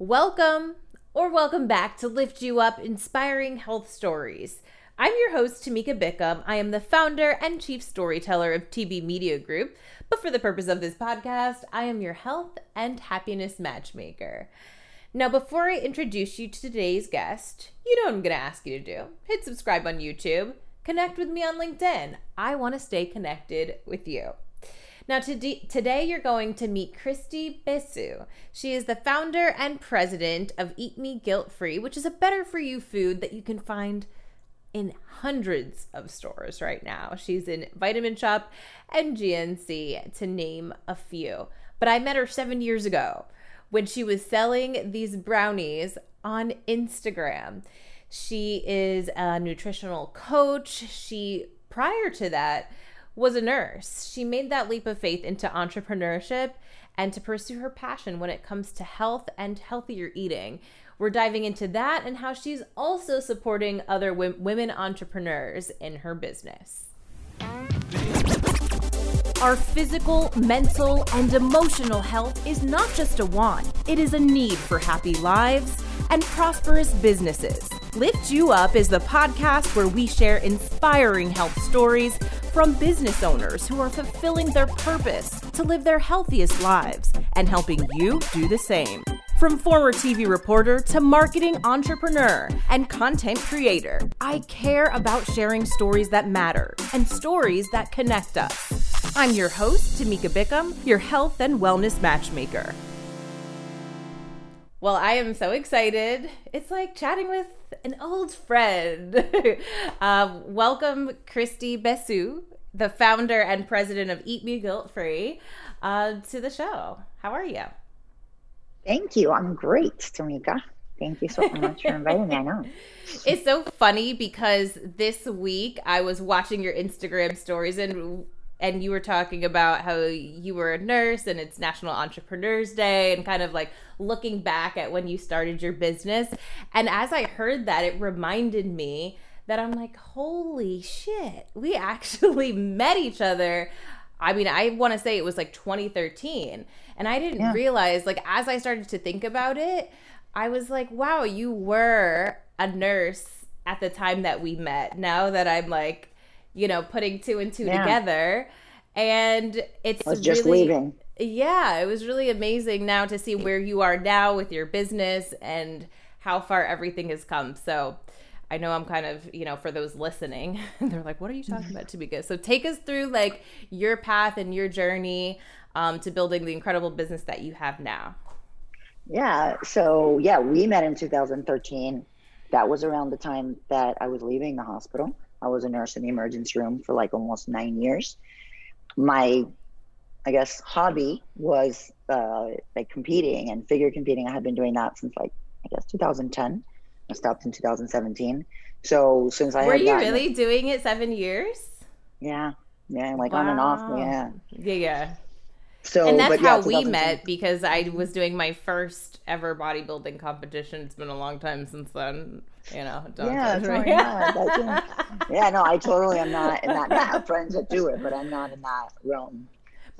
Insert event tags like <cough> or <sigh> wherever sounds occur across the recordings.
Welcome or welcome back to Lift You Up Inspiring Health Stories. I'm your host, Tamika Bickham. I am the founder and chief storyteller of TB Media Group, but for the purpose of this podcast, I am your health and happiness matchmaker. Now, before I introduce you to today's guest, you know what I'm going to ask you to do. Hit subscribe on YouTube, connect with me on LinkedIn. I want to stay connected with you. Now, today you're going to meet Christy Besu. She is the founder and president of Eat Me Guilt Free, which is a better for you food that you can find in hundreds of stores right now. She's in Vitamin Shoppe and GNC, to name a few. But I met her seven years ago when she was selling these brownies on Instagram. She is a nutritional coach. She, prior to that, was a nurse. She made that leap of faith into entrepreneurship and to pursue her passion when it comes to health and healthier eating. We're diving into that and how she's also supporting other women entrepreneurs in her business. Our physical, mental, and emotional health is not just a want, it is a need for happy lives and prosperous businesses. Lift You Up is the podcast where we share inspiring health stories from business owners who are fulfilling their purpose to live their healthiest lives and helping you do the same. From former TV reporter to marketing entrepreneur and content creator, I care about sharing stories that matter and stories that connect us. I'm your host, Tamika Bickham, your health and wellness matchmaker. Well, I am so excited. It's like chatting with an old friend. <laughs> uh, welcome, Christy Besu, the founder and president of Eat Me Guilt Free, uh, to the show. How are you? Thank you. I'm great, Tamika. Thank you so much for inviting me. I know. <laughs> It's so funny because this week I was watching your Instagram stories and and you were talking about how you were a nurse and it's National Entrepreneurs Day and kind of like looking back at when you started your business. And as I heard that, it reminded me that I'm like, holy shit, we <laughs> actually met each other. I mean, I want to say it was like 2013. And I didn't yeah. realize, like, as I started to think about it, I was like, wow, you were a nurse at the time that we met. Now that I'm like, you know, putting two and two yeah. together. And it's I was just really, leaving. Yeah, it was really amazing now to see where you are now with your business and how far everything has come. So I know I'm kind of, you know, for those listening, <laughs> they're like, what are you talking about, <laughs> Tamika? So take us through like your path and your journey um, to building the incredible business that you have now. Yeah. So, yeah, we met in 2013. That was around the time that I was leaving the hospital. I was a nurse in the emergency room for like almost nine years. My, I guess, hobby was uh, like competing and figure competing. I had been doing that since like, I guess, 2010. I stopped in 2017. So since I were you really doing it seven years? Yeah, yeah, like wow. on and off. Yeah, yeah, yeah. So and that's how we met because I was doing my first ever bodybuilding competition. It's been a long time since then. You know, yeah, right? <laughs> yeah, yeah, no, I totally am not in that. I have <laughs> friends that do it, but I'm not in that realm.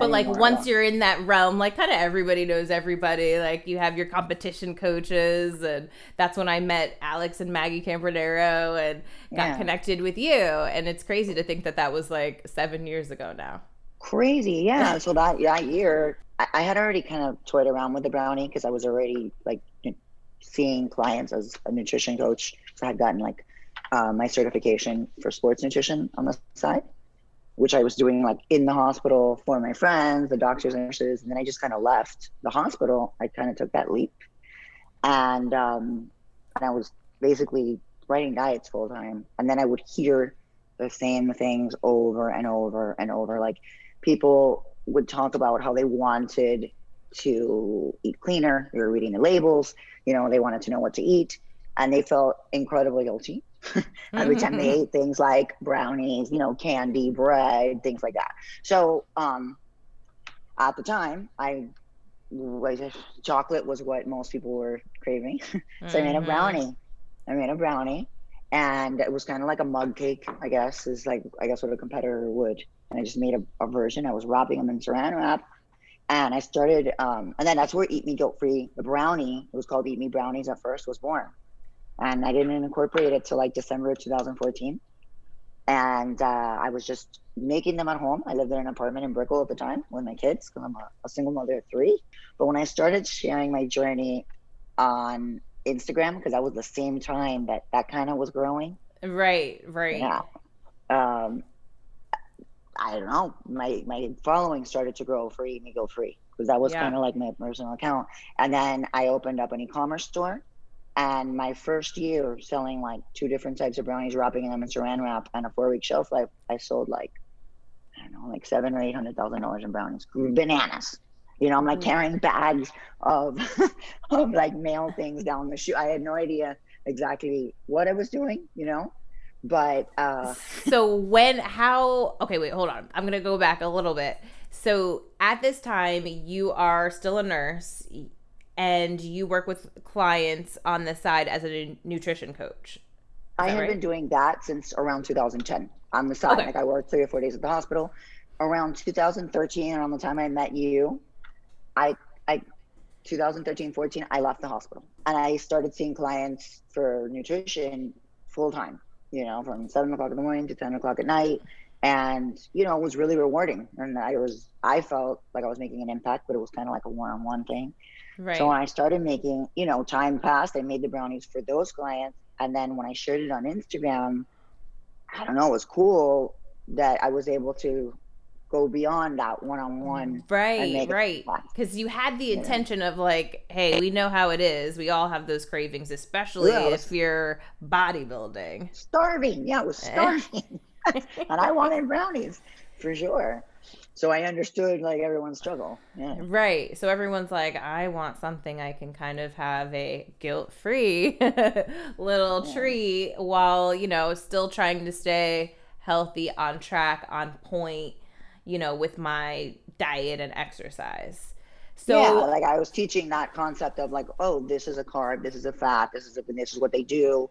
But like once you're in that realm, like kind of everybody knows everybody. Like you have your competition coaches, and that's when I met Alex and Maggie Campernero and got yeah. connected with you. And it's crazy to think that that was like seven years ago now. Crazy, yeah. <laughs> so that that year, I, I had already kind of toyed around with the brownie because I was already like seeing clients as a nutrition coach. So I had gotten like uh, my certification for sports nutrition on the side which I was doing like in the hospital for my friends, the doctors nurses. And then I just kind of left the hospital. I kind of took that leap. And, um, and I was basically writing diets full time. And then I would hear the same things over and over and over. Like people would talk about how they wanted to eat cleaner. They were reading the labels, you know, they wanted to know what to eat. And they felt incredibly guilty <laughs> every time they mm-hmm. ate things like brownies, you know, candy, bread, things like that. So um, at the time, I was chocolate was what most people were craving. <laughs> so mm-hmm. I made a mm-hmm. brownie. I made a brownie, and it was kind of like a mug cake, I guess, is like I guess what a competitor would. And I just made a, a version. I was wrapping them in saran wrap, And I started, um, and then that's where Eat Me Guilt Free, the brownie, it was called Eat Me Brownies at first, was born. And I didn't incorporate it till like December of 2014. And uh, I was just making them at home. I lived in an apartment in Brickell at the time with my kids because I'm a, a single mother of three. But when I started sharing my journey on Instagram, because that was the same time that that kind of was growing. Right, right. Yeah. Um, I don't know. My my following started to grow for Eat Me Guilt Free because that was Yeah. kind of like my personal account. And then I opened up an e-commerce store. And my first year selling like two different types of brownies, wrapping them in saran wrap, and a four-week shelf life, I sold like I don't know, like seven or eight hundred thousand dollars in brownies, bananas. You know, I'm like Mm. carrying bags of <laughs> of like mail things down the shoe. I had no idea exactly what I was doing, you know, but uh, so when how okay wait hold on i'm gonna go back a little bit so at this time you are still a nurse and you work with clients on the side as a nutrition coach I have right? been doing that since around 2010 on the side. Okay. Like I worked three or four days at the hospital. Around 2013, around the time I met you, I, I, 2013, 14, I left the hospital and I started seeing clients for nutrition full time. You know, from seven o'clock in the morning to 10 o'clock at night, and you know, it was really rewarding. And I was, I felt like I was making an impact, but it was kind of like a one-on-one thing. right So when I started making, you know, time passed, I made the brownies for those clients. And then when I shared it on Instagram, I don't know, it was cool that I was able to go beyond that one on one. right right because you had the intention of like hey we know how it is we all have those cravings especially Yeah. if you're bodybuilding Starving. Yeah, it was Eh. starving. <laughs> and I wanted brownies for sure. So I understood like everyone's struggle. Yeah. Right. So everyone's like, I want something I can kind of have a guilt free <laughs> little Yeah. treat while, you know, still trying to stay healthy, on track, on point, you know, with my diet and exercise. So, yeah, like I was teaching that concept of like, oh, this is a carb, this is a fat, this is a, this is what they do,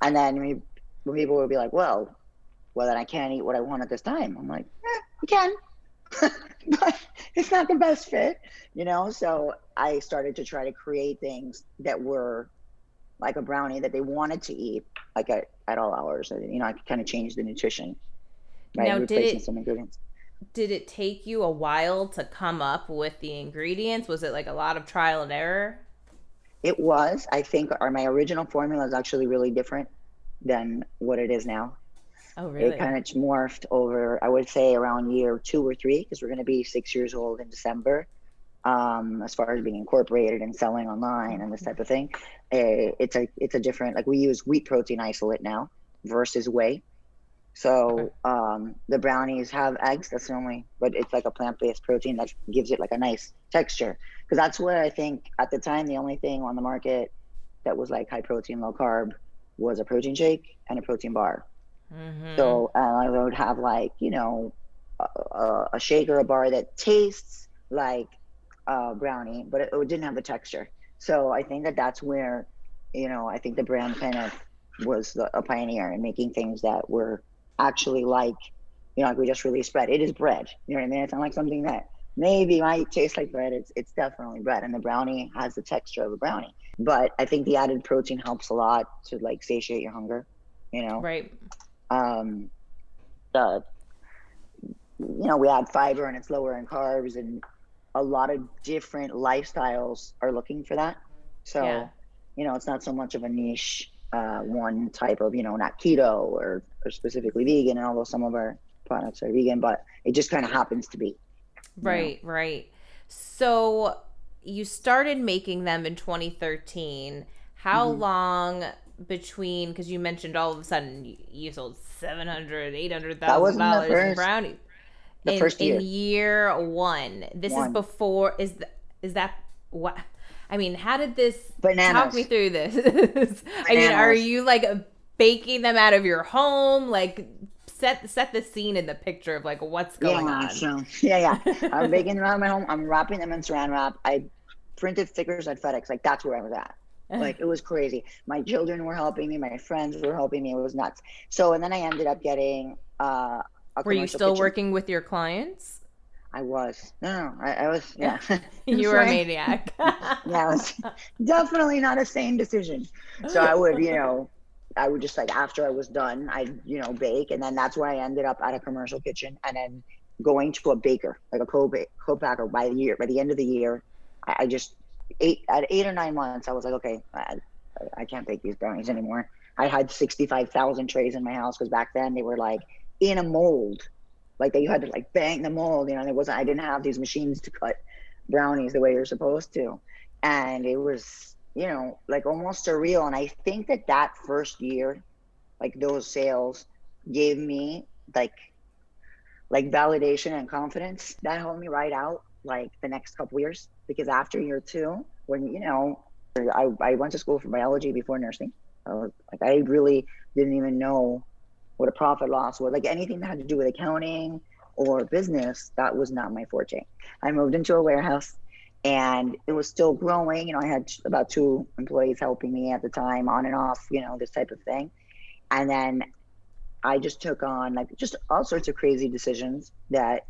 and then we, when people would be like, well, well, then I can't eat what I want at this time. I'm like, eh, you can, <laughs> but it's not the best fit, you know. So I started to try to create things that were like a brownie that they wanted to eat, like at, at all hours. You know, I could kind of change the nutrition, right? Now, did Replacing it- some ingredients. Did it take you a while to come up with the ingredients? Was it like a lot of trial and error? It was. I think our, my original formula is actually really different than what it is now. Oh, really? It kind of morphed over, I would say, around year two or three, because we're going to be six years old in December. Um, as far as being incorporated and selling online and this type of thing, uh, it's a it's a different. Like we use wheat protein isolate now versus whey. So um, the brownies have eggs. That's the only, but it's like a plant based protein that gives it like a nice texture. Because that's where I think at the time the only thing on the market that was like high protein, low carb was a protein shake and a protein bar. Mhm. So I would have like you know a, a, a shake or a bar that tastes like a brownie, but it, it didn't have the texture. So I think that that's where you know I think the brand kind of was the, a pioneer in making things that were actually like you know like we just released bread. It is bread. You know what I mean? It's not like something that maybe might taste like bread. It's it's definitely bread, and the brownie has the texture of a brownie. But I think the added protein helps a lot to like satiate your hunger. You know right. um, the you know we add fiber and it's lower in carbs and a lot of different lifestyles are looking for that so Yeah. you know it's not so much of a niche uh, one type of you know not keto or, or specifically vegan although some of our products are vegan but it just kind of happens to be. Right, right. So you started making them in 2013. How Mhm. long between because you mentioned all of a sudden you, you sold 700 $800,000 in first- brownies the in, first year in year. one. This is before is th- is that what i mean how did this bananas talk me through this <laughs> i mean are you like baking them out of your home like set set the scene in the picture of like what's going yeah, on So, yeah, yeah. <laughs> I'm baking them out of my home. I'm wrapping them in saran wrap. I printed stickers at FedEx. Like that's where I was at. Like it was crazy. My children were helping me. My friends were helping me. It was nuts. So and then I ended up getting uh, a were you still kitchen. working with your clients I was. No, I, I was. <laughs> Yeah. <laughs> you were a maniac. <laughs> yeah, it was definitely not a sane decision. So I would, you know, I would just like after I was done, I you know bake, and then that's where I ended up at a commercial kitchen, and then going to a baker, like a co co-packer by the year. By the end of the year, I, I just eight at eight or nine months, I was like, okay, I, I can't bake these brownies anymore. I had sixty five thousand trays in my house because back then they were like in a mold like that you had to like bang the mold you know there wasn't i didn't have these machines to cut brownies the way you're supposed to. And it was you know like almost surreal. And i think that that first year like those sales gave me like like validation and confidence. That helped me ride out like the next couple years. Because after year two when you know I, I went to school for biology before nursing. I was, like i really didn't even know what a profit loss was, like anything that had to do with accounting or business, that was not my forte. I moved into a warehouse and it was still growing. You know, I had about two employees helping me at the time, on and off, you know, this type of thing. And then I just took on like just all sorts of crazy decisions that,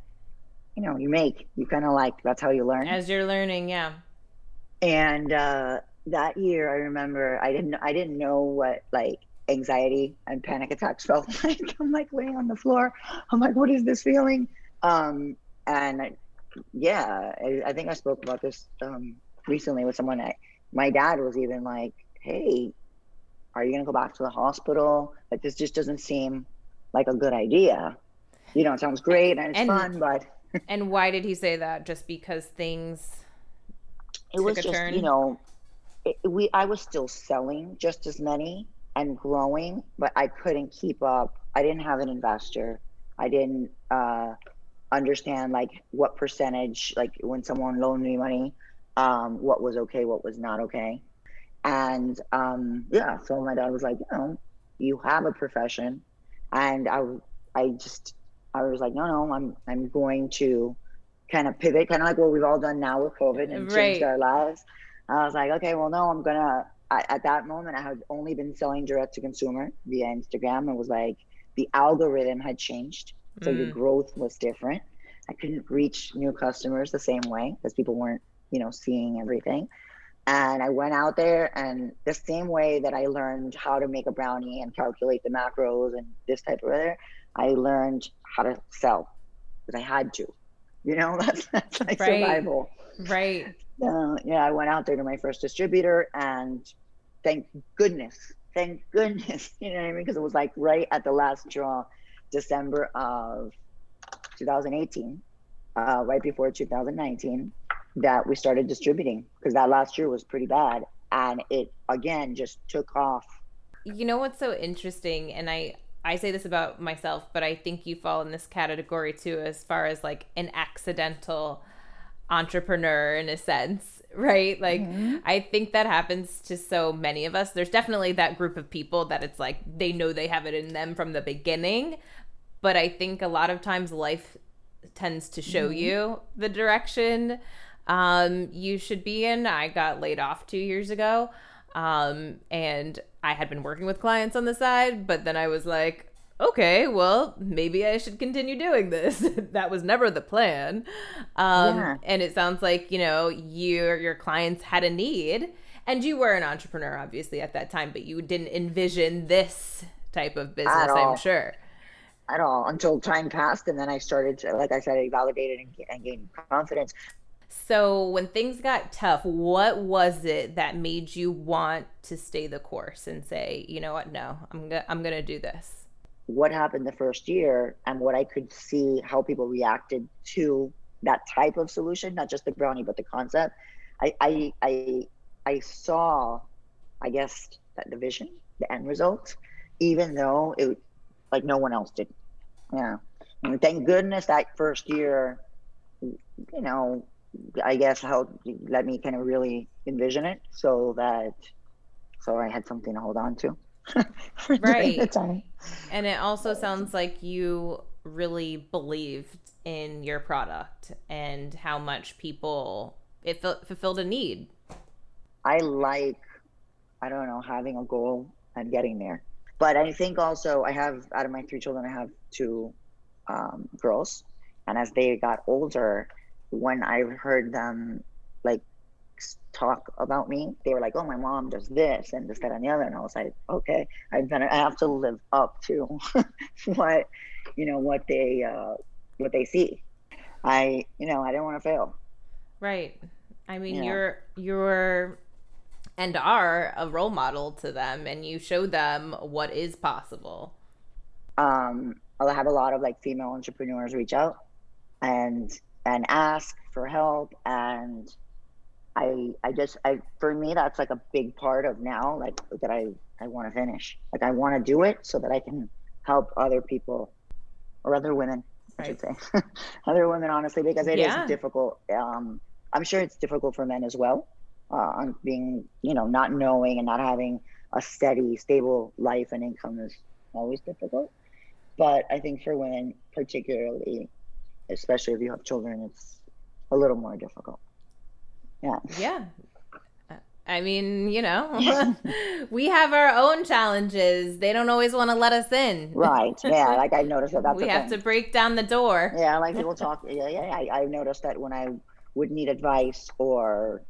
you know, you make. You kind of like, that's how you learn. As you're learning, yeah. And uh, that year, I remember I didn't, I didn't know what like anxiety and panic attacks felt <laughs> like. I'm like laying on the floor. I'm like, what is this feeling? Um, and I, yeah, I, I, think I spoke about this um, recently with someone. I, my dad was even like, hey, are you going to go back to the hospital? Like, this just doesn't seem like a good idea. You know, it sounds great and it's and, fun, but. <laughs> and why did he say that? Just because things. It was just, turn? you know, it, we I was still selling just as many and growing, but I couldn't keep up. I didn't have an investor. I didn't uh, understand like what percentage, like when someone loaned me money, um, what was okay, what was not okay. And um, yeah, so my dad was like, you know, you have a profession, and I, I just, I was like, no, no, I'm, I'm going to kind of pivot, kind of like what we've all done now with COVID and right. changed our lives. I was like, okay, well, no, I'm gonna I, at that moment, I had only been selling direct to consumer via Instagram. It was like the algorithm had changed, so mm. your growth was different. I couldn't reach new customers the same way because people weren't, you know, seeing everything. And I went out there, and the same way that I learned how to make a brownie and calculate the macros and this type of other, I learned how to sell because I had to. You know, <laughs> that's that's my right. survival. Right. Uh, yeah, I went out there to my first distributor, and thank goodness, thank goodness, <laughs> you know what I mean? Because it was like right at the last draw, December of 2018, uh, right before 2019, that we started distributing because that last year was pretty bad. And it again just took off. You know what's so interesting? And I, I say this about myself, but I think you fall in this category too, as far as like an accidental entrepreneur in a sense, right? Like mm-hmm. I think that happens to so many of us. There's definitely that group of people that it's like they know they have it in them from the beginning, but I think a lot of times life tends to show mm-hmm. you the direction um, you should be in. I got laid off 2 years ago. Um, and I had been working with clients on the side, but then I was like, okay, well, maybe I should continue doing this. <laughs> that was never the plan. Um, yeah. And it sounds like, you know, your, your clients had a need and you were an entrepreneur, obviously, at that time, but you didn't envision this type of business, I'm sure. At all until time passed. And then I started to, like I said, I validated and, and gained confidence. So when things got tough, what was it that made you want to stay the course and say, you know what, no, I'm I'm gonna do this? What happened the first year and what I could see how people reacted to that type of solution, not just the brownie, but the concept. I I I, I saw, I guess, that the vision, the end result, even though it like no one else did. Yeah. And thank goodness that first year, you know, I guess helped let me kind of really envision it so that so I had something to hold on to. <laughs> right. And it also sounds like you really believed in your product and how much people it fulfilled a need. I like, I don't know, having a goal and getting there. But I think also I have out of my three children, I have two um, girls, And as they got older, when I heard them like talk about me, they were like, "Oh, my mom does this and this, that, and the other," and I was like, "Okay, I better I have to live up to <laughs> what you know what they uh, what they see." I you know I didn't want to fail. Right. I mean, yeah. you're you're and are a role model to them, and you show them what is possible. Um, I'll have a lot of like female entrepreneurs reach out and and ask for help and I I just I for me that's like a big part of now like that I I want to finish. Like I want to do it so that I can help other people or other women I should say. <laughs> Other women honestly because it yeah. is difficult um I'm sure it's difficult for men as well uh, on being you know not knowing and not having a steady stable life and income is always difficult. But I think for women particularly especially if you have children it's a little more difficult yeah yeah I mean, you know, <laughs> <laughs> we have our own challenges. They don't always want to let us in. Right. Yeah. <laughs> Like I noticed that. That's we have thing. to break down the door. Yeah. Like people talk. Yeah. Yeah. I, I noticed that when I would need advice or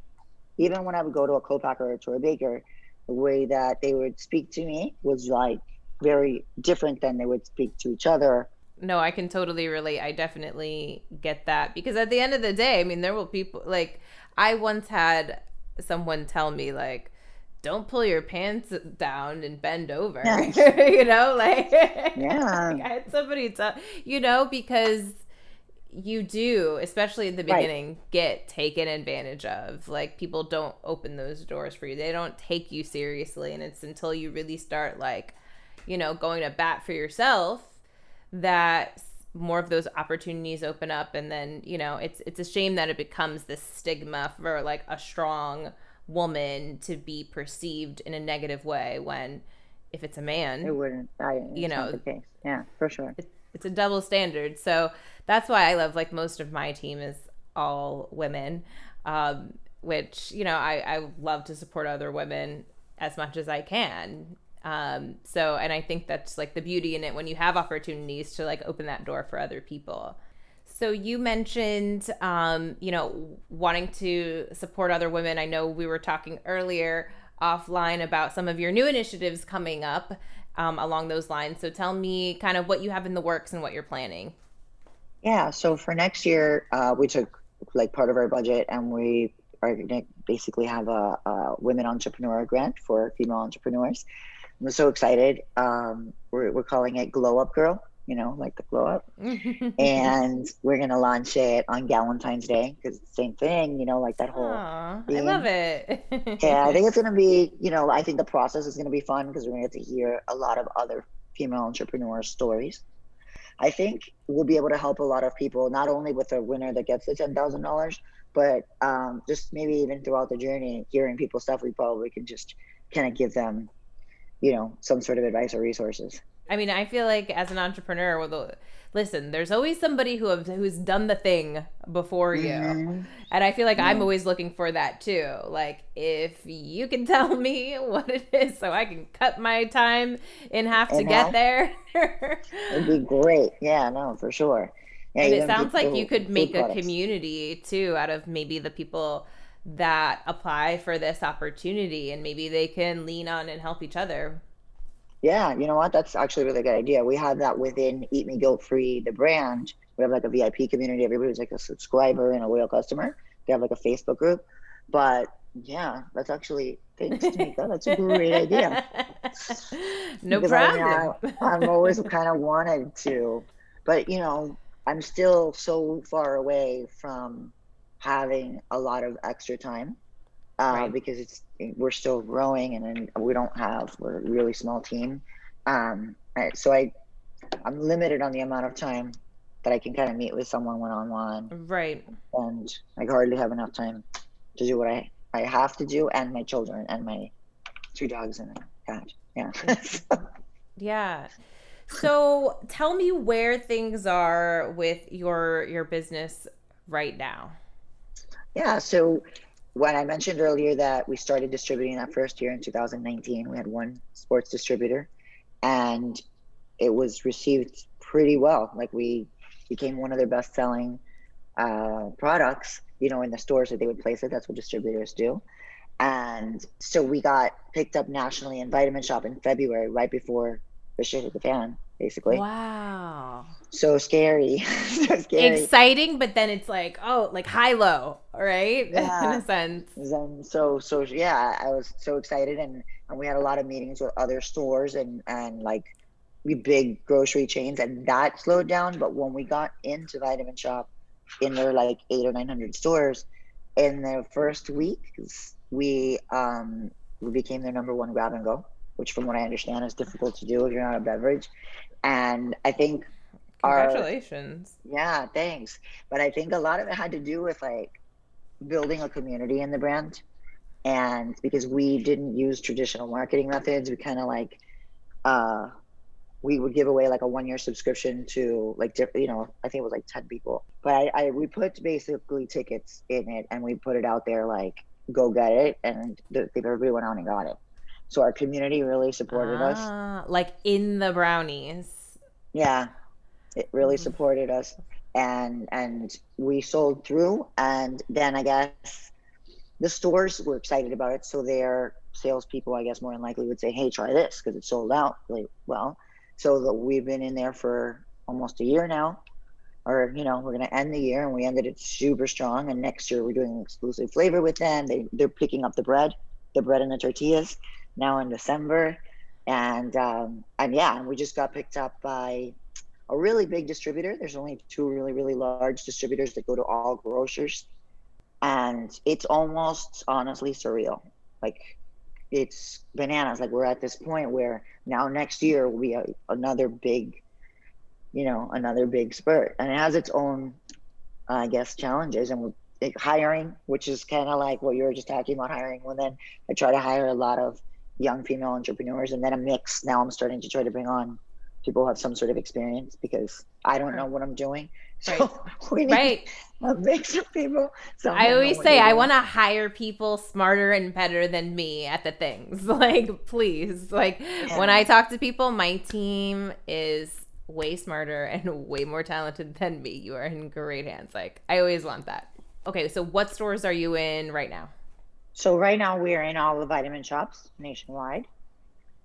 even when I would go to a co-packer or to a baker, the way that they would speak to me was like very different than they would speak to each other. No, I can totally relate. I definitely get that because at the end of the day, I mean, there will people like I once had someone tell me like don't pull your pants down and bend over. <laughs> you know, like yeah. <laughs> I had somebody tell you know because you do, especially in the beginning, right. get taken advantage of. Like people don't open those doors for you. They don't take you seriously and it's until you really start like, you know, going to bat for yourself that more of those opportunities open up and then, you know, it's it's a shame that it becomes this stigma for like a strong woman to be perceived in a negative way when if it's a man, it wouldn't. I, you know, the case. yeah, for sure. It, it's a double standard. So that's why I love like most of my team is all women, um, which you know I, I love to support other women as much as I can. Um, so and I think that's like the beauty in it when you have opportunities to like open that door for other people. So you mentioned, um, you know, wanting to support other women. I know we were talking earlier offline about some of your new initiatives coming up um, along those lines. So tell me kind of what you have in the works and what you're planning. Yeah. So for next year, uh, we took like part of our budget and we are going to basically have a, a, women entrepreneur grant for female entrepreneurs. I'm so excited. Um, we're, we're calling it Glow Up Girl you know, like the glow up. <laughs> and we're gonna launch it on Valentine's Day because same thing, you know, like that whole. Aww, I love it. yeah, I think it's <laughs> gonna be, you know, I think the process is gonna be fun because we're gonna get to hear a lot of other female entrepreneur stories. I think we'll be able to help a lot of people, not only with the winner that gets the ten thousand dollars, but um, just maybe even throughout the journey, hearing people's stuff, we probably can just kind of give them, you know, some sort of advice or resources. I mean, I feel like as an entrepreneur, with a, listen, there's always somebody who have, who's done the thing before you, mm-hmm. and I feel like yeah. I'm always looking for that too. Like, if you can <laughs> tell me what it is, so I can cut my time in half to get there, it'd be great. Yeah, no, for sure. Yeah, and it sounds like you could make a community too out of maybe the people that apply for this opportunity, and maybe they can lean on and help each other. Yeah, you know what? That's actually a really good idea. We have that within Eat Me Guilt Free, the brand. We have like a VIP community. Everybody's like a subscriber and a loyal customer. They have like a Facebook group. But yeah, that's actually thanks, Tamika. That's a great idea. <laughs> no because problem. I I'm always kind of wanted to, but you know, I'm still so far away from having a lot of extra time uh, right. because it's we're still growing and we don't have we're a really small team. Um, so I I'm limited on the amount of time that I can kind of meet with someone one on one. Right. And I hardly have enough time to do what I I have to do and my children and my two dogs and a cat. Yeah. <laughs> yeah. So tell me where things are with your your business right now. Yeah, so when I mentioned earlier that we started distributing that first year in 2019, we had one sports distributor and it was received pretty well. Like we became one of their best selling uh, products, you know, in the stores that they would place it. That's what distributors do. And so we got picked up nationally in Vitamin Shoppe in February, right before the shit hit the fan, basically. Wow. So scary. <laughs> so scary. Exciting, but then it's like, oh, like high low, right? <laughs> Yeah. in a sense. And so so yeah, I was so excited and, and we had a lot of meetings with other stores and, and like we big grocery chains and that slowed down. But when we got into Vitamin Shoppe in their like eight or nine hundred stores, in the first week we um we became their number one grab and go, which from what I understand is difficult to do if you're not a beverage. And I think Congratulations. Our, yeah, thanks. But I think a lot of it had to do with like building a community in the brand. And because we didn't use traditional marketing methods, we kind of like uh we would give away like a one year subscription to like different, you know i think it was like 10 people. But I, I we put basically tickets in it and we put it out there like go get it. And the, everybody went out and got it. So our community really supported ah, us like in the brownies. Yeah. It really mm-hmm. supported us and and we sold through. And then i guess the stores were excited about it. So their salespeople i guess more than likely would say hey try this because it sold out really well. So that we've been in there for almost a year now or you know we're going to end the year and we ended it super strong. And next year we're doing an exclusive flavor with them. They, they're picking up the bread the bread and the tortillas now in december. And um, and yeah and we just got picked up by a really big distributor. There's only two really really large distributors that go to all grocers. And it's almost honestly surreal. Like it's bananas. Like we're at this point where now next year will be a, another big you know another big spurt. And it has its own i guess challenges. And hiring which is kind of like what you were just talking about hiring. Women i try to hire a lot of young female entrepreneurs. And then a mix. Now i'm starting to try to bring on people have some sort of experience because i don't know what i'm doing <laughs> so right. <laughs> we need right. a mix of people so i always say i want to hire people smarter and better than me at the things <laughs> like please like yeah. when i talk to people my team is way smarter and way more talented than me. You are in great hands. Like I always want that. Okay, so what stores are you in right now? So right now we are in all the Vitamin Shoppes nationwide.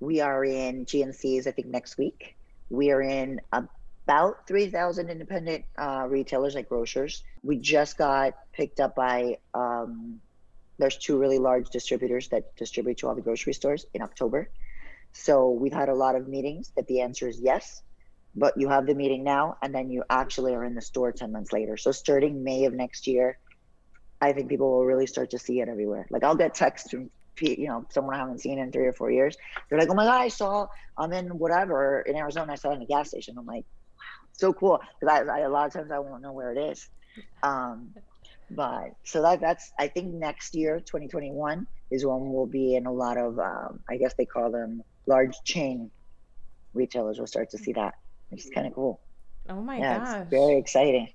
We are in GNCs, I think next week. We are in about 3,000 independent uh, retailers like grocers. We just got picked up by, um, there's two really large distributors that distribute to all the grocery stores in October. So we've had a lot of meetings that the answer is yes but you have the meeting now and then you actually are in the store 10 months later so starting may of next year i think people will really start to see it everywhere like i'll get texts from you know someone i haven't seen in three or four years they're like oh my god i saw i'm in whatever in arizona i saw it in a gas station i'm like wow so cool because I, I, a lot of times i won't know where it is um but so that that's i think next year 2021 is when we'll be in a lot of um, i guess they call them large chain retailers will start to see that which is kind of cool. Oh my yeah, gosh. very exciting.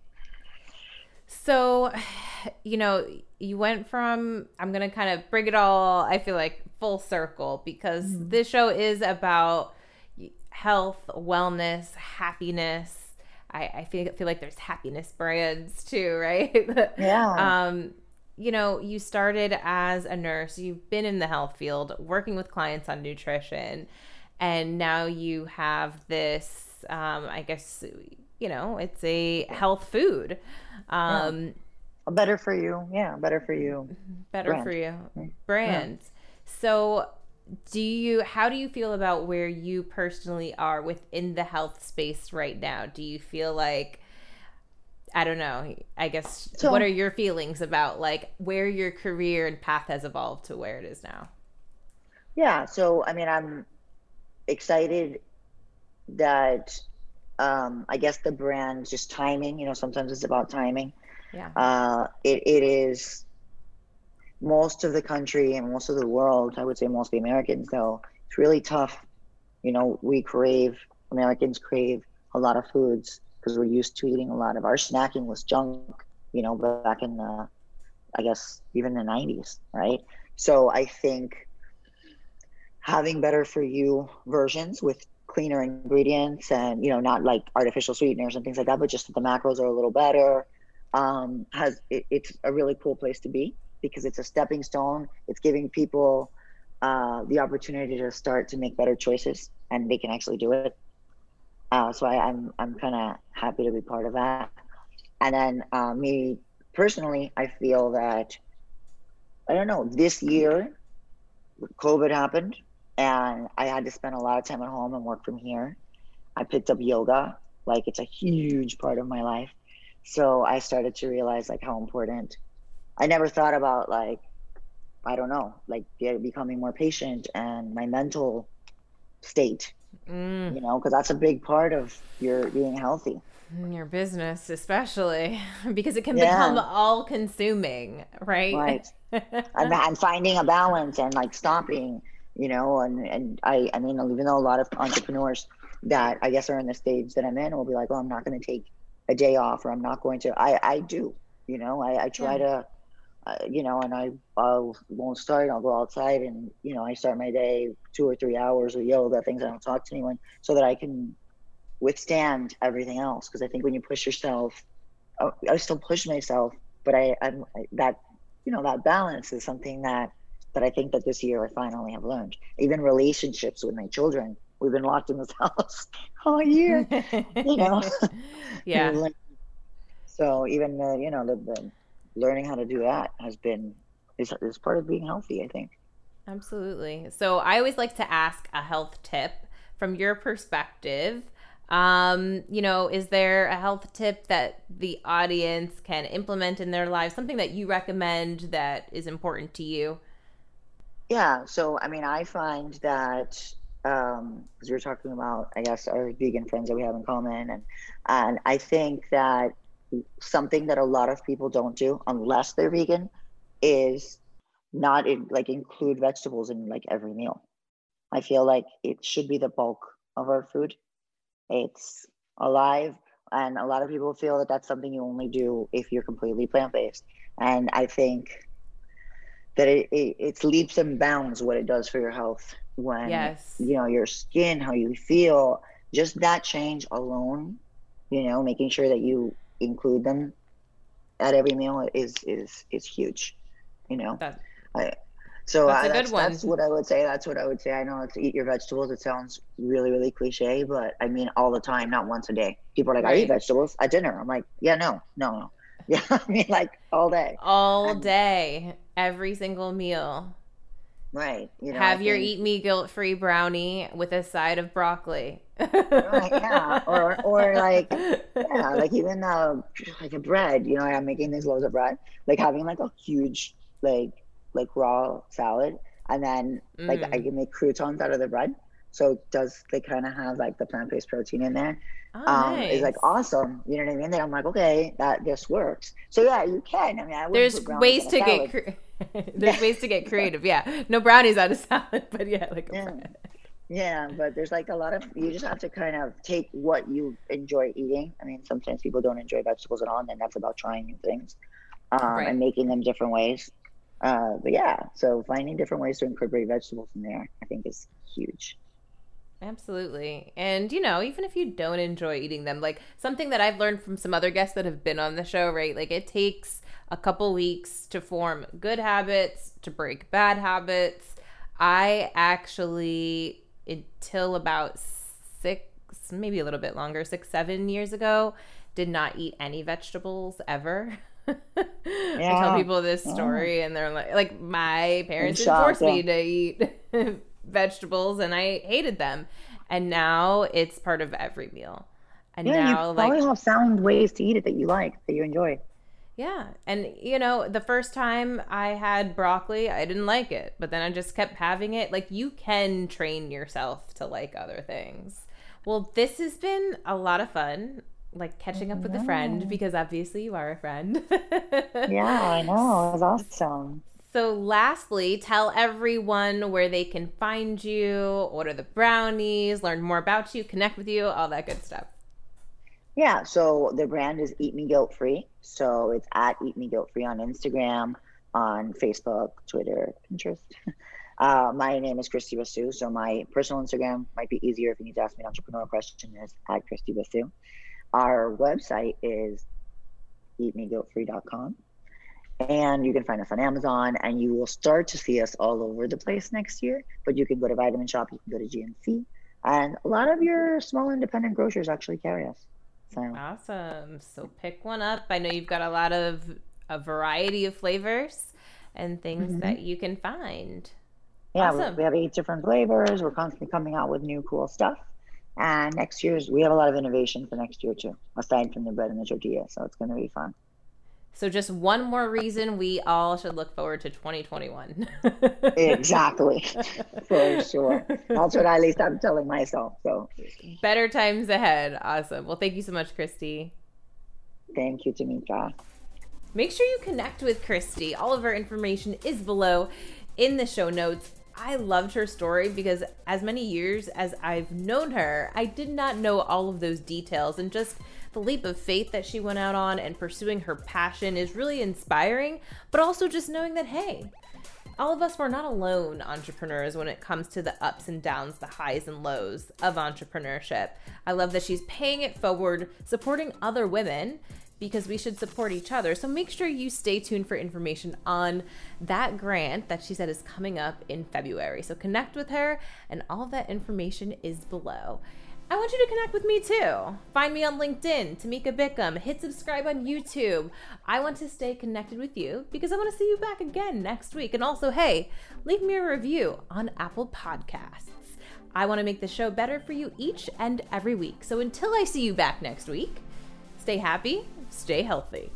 So, <sighs> you know, you went from, I'm going to kind of bring it all, I feel like, full circle because mm-hmm. this show is about health, wellness, happiness. I, I feel, feel like there's happiness brands too, <laughs> right? Yeah. um, you know, you started as a nurse, you've been in the health field, working with clients on nutrition, and now you have this um, I guess you know it's a health food. Um, yeah. Better for you, yeah. Better for you. Better brand. for you, Brands. Yeah. So, do you? How do you feel about where you personally are within the health space right now? Do you feel like I don't know. I guess so, what are your feelings about like where your career and path has evolved to where it is now? Yeah, so I mean, I'm excited that um, I guess the brand just timing. You know, sometimes it's about timing. Yeah. Uh, it it is most of the country and most of the world. I would say most of the Americans though. It's really tough. You know, we crave Americans crave a lot of foods because we're used to eating a lot of our snacking was junk. You know, back in the, I guess even the '90s, right? So I think having better for you versions with cleaner ingredients and you know not like artificial sweeteners and things like that but just that the macros are a little better um, has it, it's a really cool place to be because it's a stepping stone. It's giving people uh, the opportunity to start to make better choices and they can actually do it. Uh, so I, am I'm, I'm kind of happy to be part of that. And then uh, me personally i feel that i don't know this year covid happened and I had to spend a lot of time at home and work from here. I picked up yoga, like it's a huge part of my life. So I started to realize like how important. I never thought about like, I don't know, like becoming more patient and my mental state. Mm. You know, because that's a big part of your being healthy. Your business, especially <laughs> because it can yeah. become all consuming, right? Right. <laughs> and, and finding a balance and like stopping you know, and, and I, I mean, even though a lot of entrepreneurs that I guess are in the stage that I'm in will be like, well, I'm not going to take a day off or I'm not going to, I, I do, you know, I, I try yeah. to, uh, you know, and I, I won't start, I'll go outside and, you know, I start my day two or three hours of yoga, things I don't talk to anyone so that I can withstand everything else. Cause I think when you push yourself, I, uh, I still push myself, but I, I'm that, you know, that balance is something that that I think that this year I finally have learned. Even relationships with my children, we've been locked in this <laughs> house all year, <laughs> you know. yeah. <laughs> so even the, you know the, the learning how to do that has been is, is part of being healthy. I think. Absolutely. So I always like to ask a health tip from your perspective. Um, you know, is there a health tip that the audience can implement in their lives? Something that you recommend that is important to you? Yeah. So, I mean, I find that um because we are talking about i guess our vegan friends that we have in common and and i think that something that a lot of people don't do unless they're vegan is not in, like include vegetables in like every meal i feel like it should be the bulk of our food it's alive and a lot of people feel that that's something you only do if you're completely plant-based and i think that it, it, it's leaps and bounds what it does for your health when yes. you know your skin how you feel just that change alone you know making sure that you include them at every meal is is is huge you know. That, I, so that's, that's, that's, what i would say that's what i would say. I know it's eat your vegetables it sounds really really cliche but i mean all the time not once a day. People are like right. i eat vegetables? At dinner i'm like yeah no no no <laughs> yeah i mean like all day all day every single meal. Right. You know, Have I your think... eat me guilt free brownie with a side of broccoli. right, yeah. Or or like <laughs> yeah, like even uh like a bread, you know, I'm making these loaves of bread. Like having like a huge like like raw salad and then like I mm. can make croutons out of the bread. So it does they kind of have like the plant based protein in there. Oh, um, nice. Is like awesome. You know what I mean? Then I'm like, okay, that this works. So yeah, you can. I mean, I there's ways to get cre- <laughs> <laughs> there's ways to get creative. Yeah, no brownies out of salad, but yeah, like yeah. yeah, but there's like a lot of you just have to kind of take what you enjoy eating. I mean, sometimes people don't enjoy vegetables at all, and then that's about trying new things um, right. and making them different ways. Uh, but yeah, so finding different ways to incorporate vegetables in there, I think, is huge. Absolutely. And, you know, even if you don't enjoy eating them, like something that I've learned from some other guests that have been on the show, right? Like it takes a couple weeks to form good habits, to break bad habits. I actually, until about six, maybe a little bit longer, six, seven years ago, did not eat any vegetables ever. yeah. <laughs> I tell people this story yeah. and they're like, like my parents didn't force yeah. me to eat <laughs> vegetables and I hated them. And now it's part of every meal. And yeah, now you probably like, have sound ways to eat it that you like, that you enjoy. Yeah. And you know, the first time I had broccoli, I didn't like it, but then I just kept having it. Like you can train yourself to like other things. Well, this has been a lot of fun, like catching up with a friend because obviously you are a friend. <laughs> yeah, I know. It was awesome. So, lastly, tell everyone where they can find you, order the brownies, learn more about you, connect with you, all that good stuff. Yeah, so the brand is Eat Me Guilt Free. So it's at Eat Me Guilt Free on Instagram, on Facebook, Twitter, Pinterest. <laughs> Uh, my name is Christy Basu. So my personal Instagram might be easier if you need to ask me an entrepreneur question is at Christy Basu. Our website is eatmeguiltfree.com. And you can find us on Amazon and you will start to see us all over the place next year. But you can go to Vitamin Shoppe, you can go to GNC, and a lot of your small independent grocers actually carry us. So awesome. So pick one up. I know you've got a lot of a variety of flavors and things mm-hmm. that you can find. Yeah, awesome. we have eight different flavors. We're constantly coming out with new cool stuff. And next year's we have a lot of innovation for next year too, aside from the bread and the tortilla. So it's gonna be fun. So just one more reason we all should look forward to 2021. exactly. <laughs> For sure. That's what I at least I'm telling myself. So better times ahead. Awesome. Well, thank you so much, Christy. Thank you, Tamika. Make sure you connect with Christy. All of her information is below in the show notes. I loved her story because as many years as I've known her, I did not know all of those details and just the leap of faith that she went out on and pursuing her passion is really inspiring, but also just knowing that, hey, all of us were not alone entrepreneurs when it comes to the ups and downs, the highs and lows of entrepreneurship. I love that she's paying it forward, supporting other women because we should support each other. So make sure you stay tuned for information on that grant that she said is coming up in February. So connect with her, and all of that information is below. I want you to connect with me too. Find me on LinkedIn, Tamika Bickham. Hit subscribe on YouTube. I want to stay connected with you because I want to see you back again next week. And also, hey, leave me a review on Apple Podcasts. I want to make the show better for you each and every week. So until I see you back next week, stay happy, stay healthy.